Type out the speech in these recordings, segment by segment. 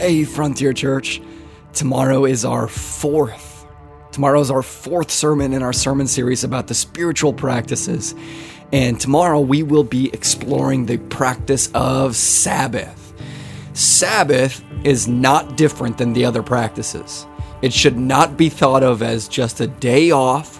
Hey, Frontier Church. Tomorrow is our fourth. Tomorrow is our fourth sermon in our sermon series about the spiritual practices. And tomorrow we will be exploring the practice of Sabbath. Sabbath is not different than the other practices. It should not be thought of as just a day off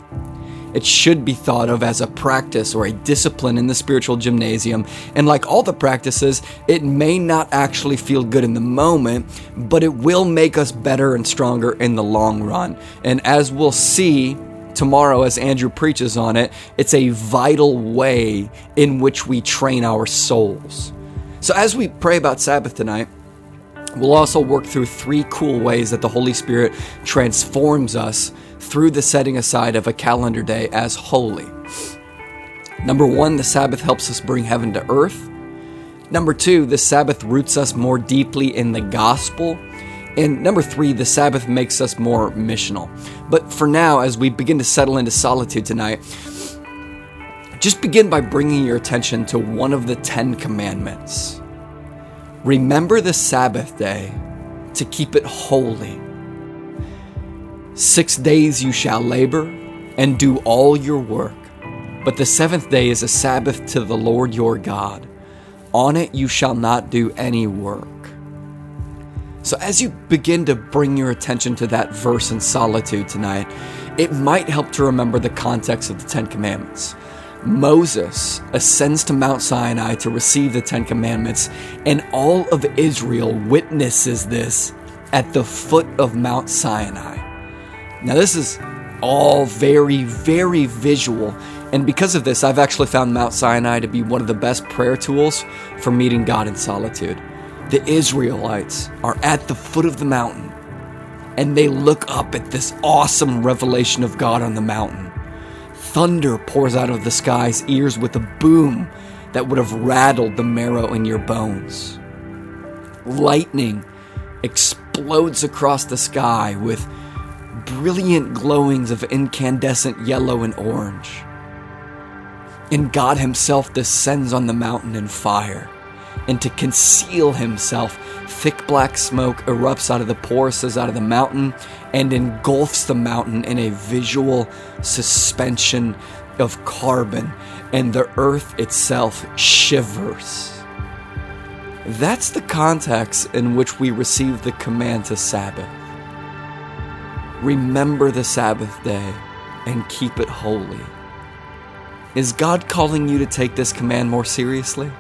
it should be thought of as a practice or a discipline in the spiritual gymnasium. And like all the practices, it may not actually feel good in the moment, but it will make us better and stronger in the long run. And as we'll see, tomorrow as Andrew preaches on it, it's a vital way in which we train our souls. So, as we pray about Sabbath tonight, we'll also work through three cool ways that the Holy Spirit transforms us through the setting aside of a calendar day as holy. Number one, the Sabbath helps us bring heaven to earth. Number two, the Sabbath roots us more deeply in the gospel. And number three, the Sabbath makes us more missional. But for now, as we begin to settle into solitude tonight, just begin by bringing your attention to one of the Ten Commandments. Remember the Sabbath day to keep it holy. Six days you shall labor and do all your work, but the seventh day is a Sabbath to the Lord your God. On it you shall not do any work. So, as you begin to bring your attention to that verse in solitude tonight, it might help to remember the context of the Ten Commandments. Moses ascends to Mount Sinai to receive the Ten Commandments, and all of Israel witnesses this at the foot of Mount Sinai. Now, this is all very, very visual. And because of this, I've actually found Mount Sinai to be one of the best prayer tools for meeting God in solitude. The Israelites are at the foot of the mountain and they look up at this awesome revelation of God on the mountain. Thunder pours out of the sky's ears with a boom that would have rattled the marrow in your bones. Lightning explodes across the sky with brilliant glowings of incandescent yellow and orange. And God Himself descends on the mountain in fire. And to conceal Himself, thick black smoke erupts out of the porises out of the mountain and engulfs the mountain in a visual suspension of carbon, and the earth itself shivers. That's the context in which we receive the command to Sabbath. Remember the Sabbath day and keep it holy. Is God calling you to take this command more seriously?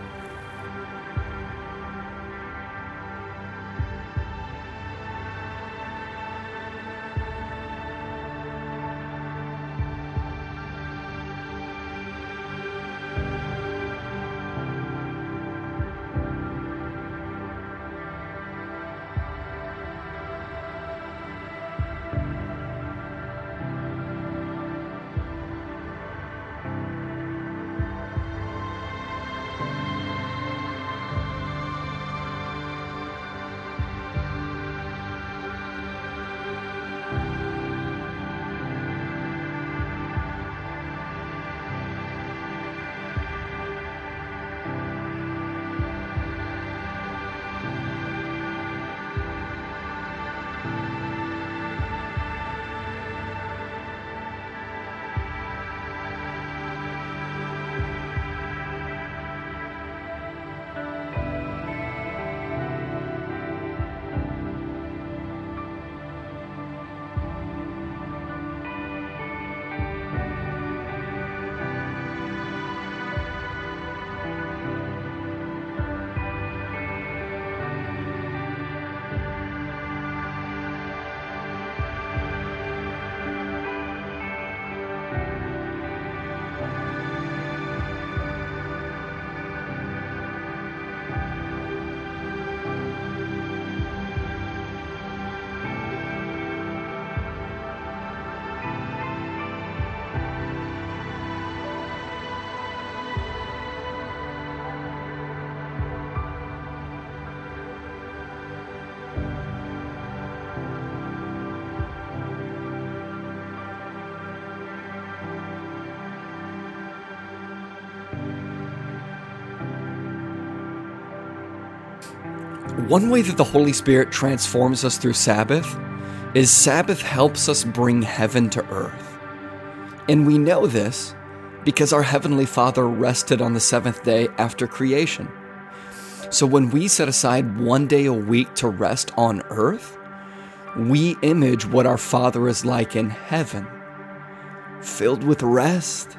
One way that the Holy Spirit transforms us through Sabbath is Sabbath helps us bring heaven to earth. And we know this because our Heavenly Father rested on the seventh day after creation. So when we set aside one day a week to rest on earth, we image what our Father is like in heaven filled with rest,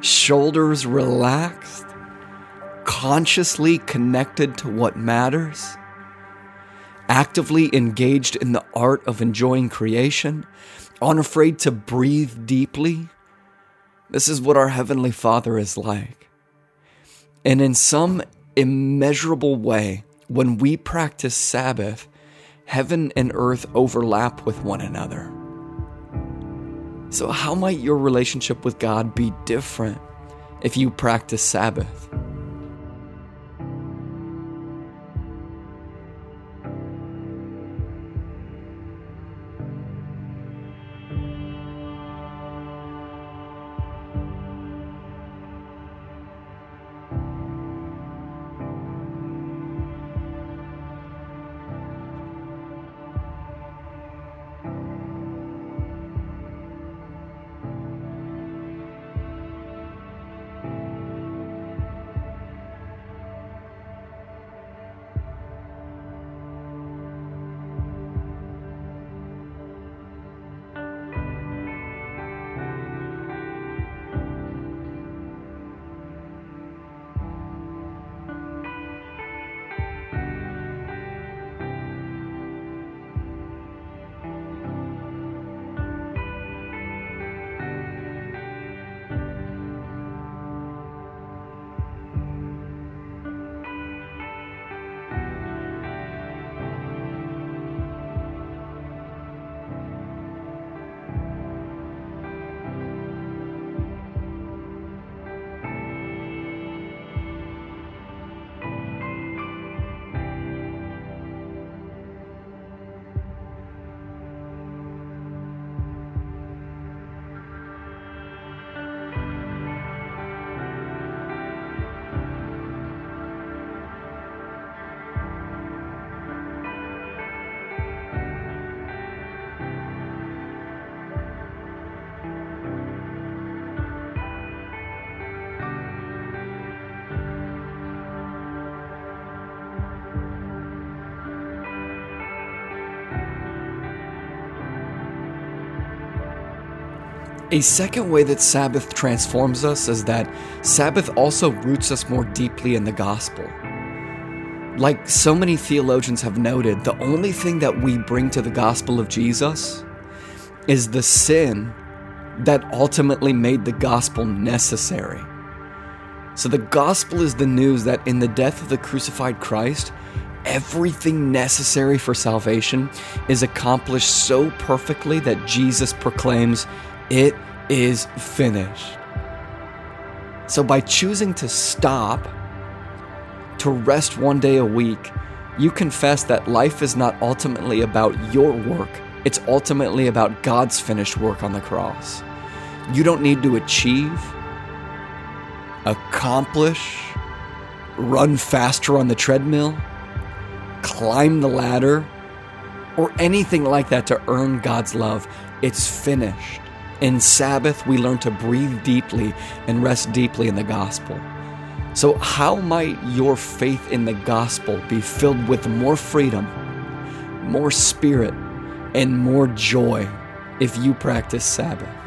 shoulders relaxed, consciously connected to what matters, actively engaged in the art of enjoying creation, unafraid to breathe deeply. This is what our Heavenly Father is like. And in some immeasurable way, when we practice Sabbath, heaven and earth overlap with one another. So, how might your relationship with God be different if you practice Sabbath? A second way that Sabbath transforms us is that Sabbath also roots us more deeply in the gospel. Like so many theologians have noted, the only thing that we bring to the gospel of Jesus is the sin that ultimately made the gospel necessary. So the gospel is the news that in the death of the crucified Christ, everything necessary for salvation is accomplished so perfectly that Jesus proclaims, it is finished. So, by choosing to stop, to rest one day a week, you confess that life is not ultimately about your work, it's ultimately about God's finished work on the cross. You don't need to achieve, accomplish, run faster on the treadmill, climb the ladder, or anything like that to earn God's love. It's finished. In Sabbath, we learn to breathe deeply and rest deeply in the gospel. So, how might your faith in the gospel be filled with more freedom, more spirit, and more joy if you practice Sabbath?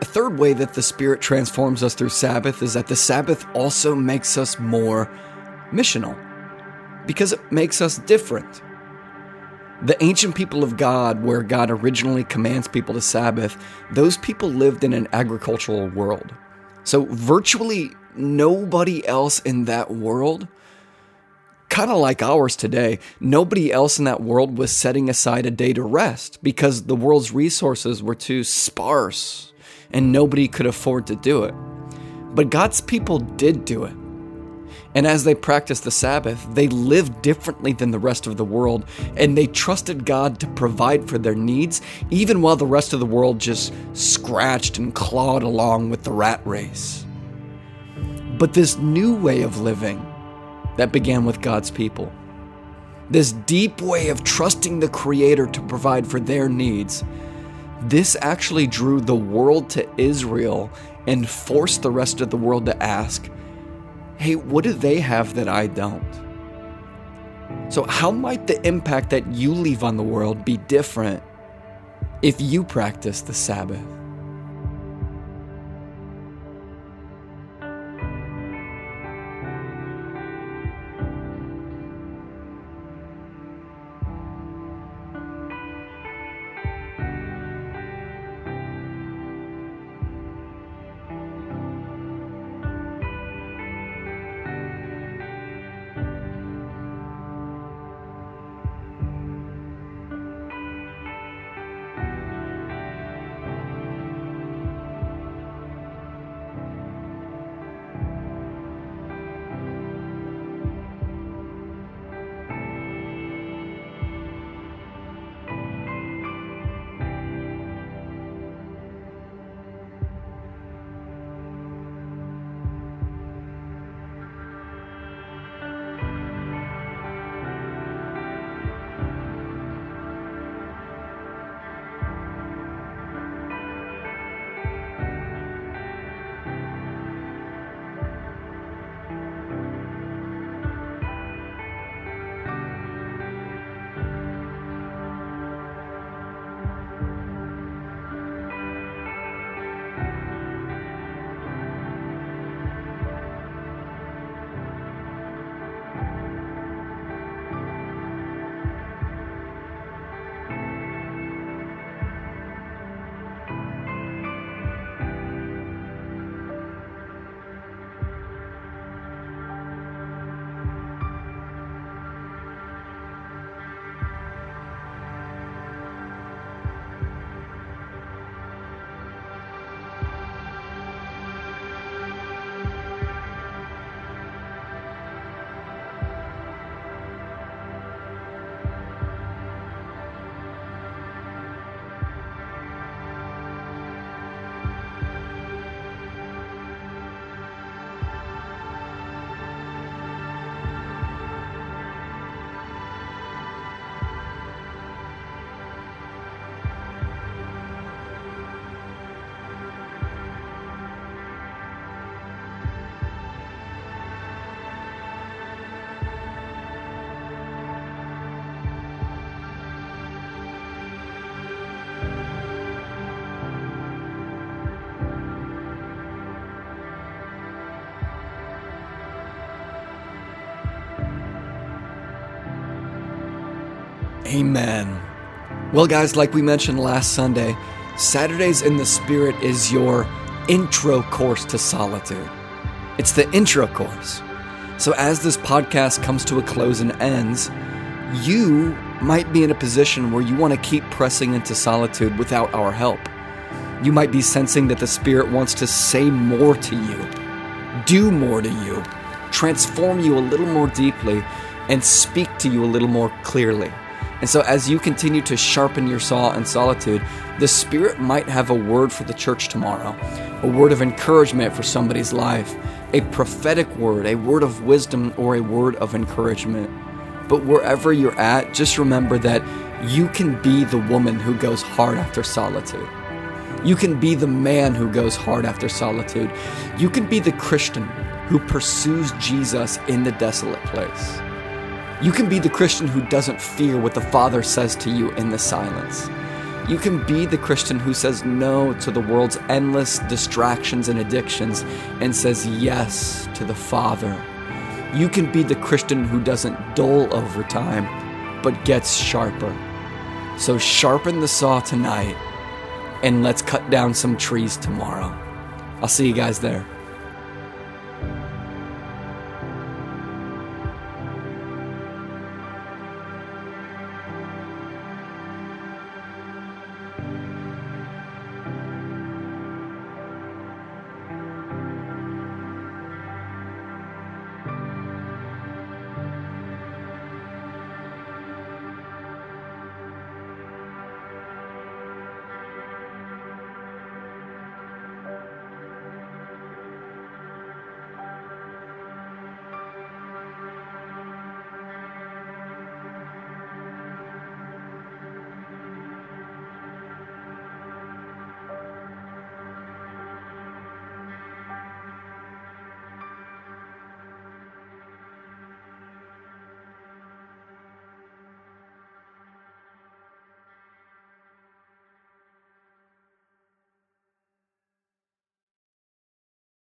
A third way that the Spirit transforms us through Sabbath is that the Sabbath also makes us more missional because it makes us different. The ancient people of God, where God originally commands people to Sabbath, those people lived in an agricultural world. So, virtually nobody else in that world, kind of like ours today, nobody else in that world was setting aside a day to rest because the world's resources were too sparse and nobody could afford to do it. But God's people did do it. And as they practiced the Sabbath, they lived differently than the rest of the world, and they trusted God to provide for their needs, even while the rest of the world just scratched and clawed along with the rat race. But this new way of living that began with God's people, this deep way of trusting the Creator to provide for their needs, this actually drew the world to Israel and forced the rest of the world to ask, hey, what do they have that I don't? So, how might the impact that you leave on the world be different if you practice the Sabbath? Amen. Well, guys, like we mentioned last Sunday, Saturdays in the Spirit is your intro course to solitude. It's the intro course. So, as this podcast comes to a close and ends, you might be in a position where you want to keep pressing into solitude without our help. You might be sensing that the Spirit wants to say more to you, do more to you, transform you a little more deeply, and speak to you a little more clearly. And so, as you continue to sharpen your saw in solitude, the Spirit might have a word for the church tomorrow, a word of encouragement for somebody's life, a prophetic word, a word of wisdom, or a word of encouragement. But wherever you're at, just remember that you can be the woman who goes hard after solitude. You can be the man who goes hard after solitude. You can be the Christian who pursues Jesus in the desolate place. You can be the Christian who doesn't fear what the Father says to you in the silence. You can be the Christian who says no to the world's endless distractions and addictions and says yes to the Father. You can be the Christian who doesn't dull over time, but gets sharper. So sharpen the saw tonight, and let's cut down some trees tomorrow. I'll see you guys there.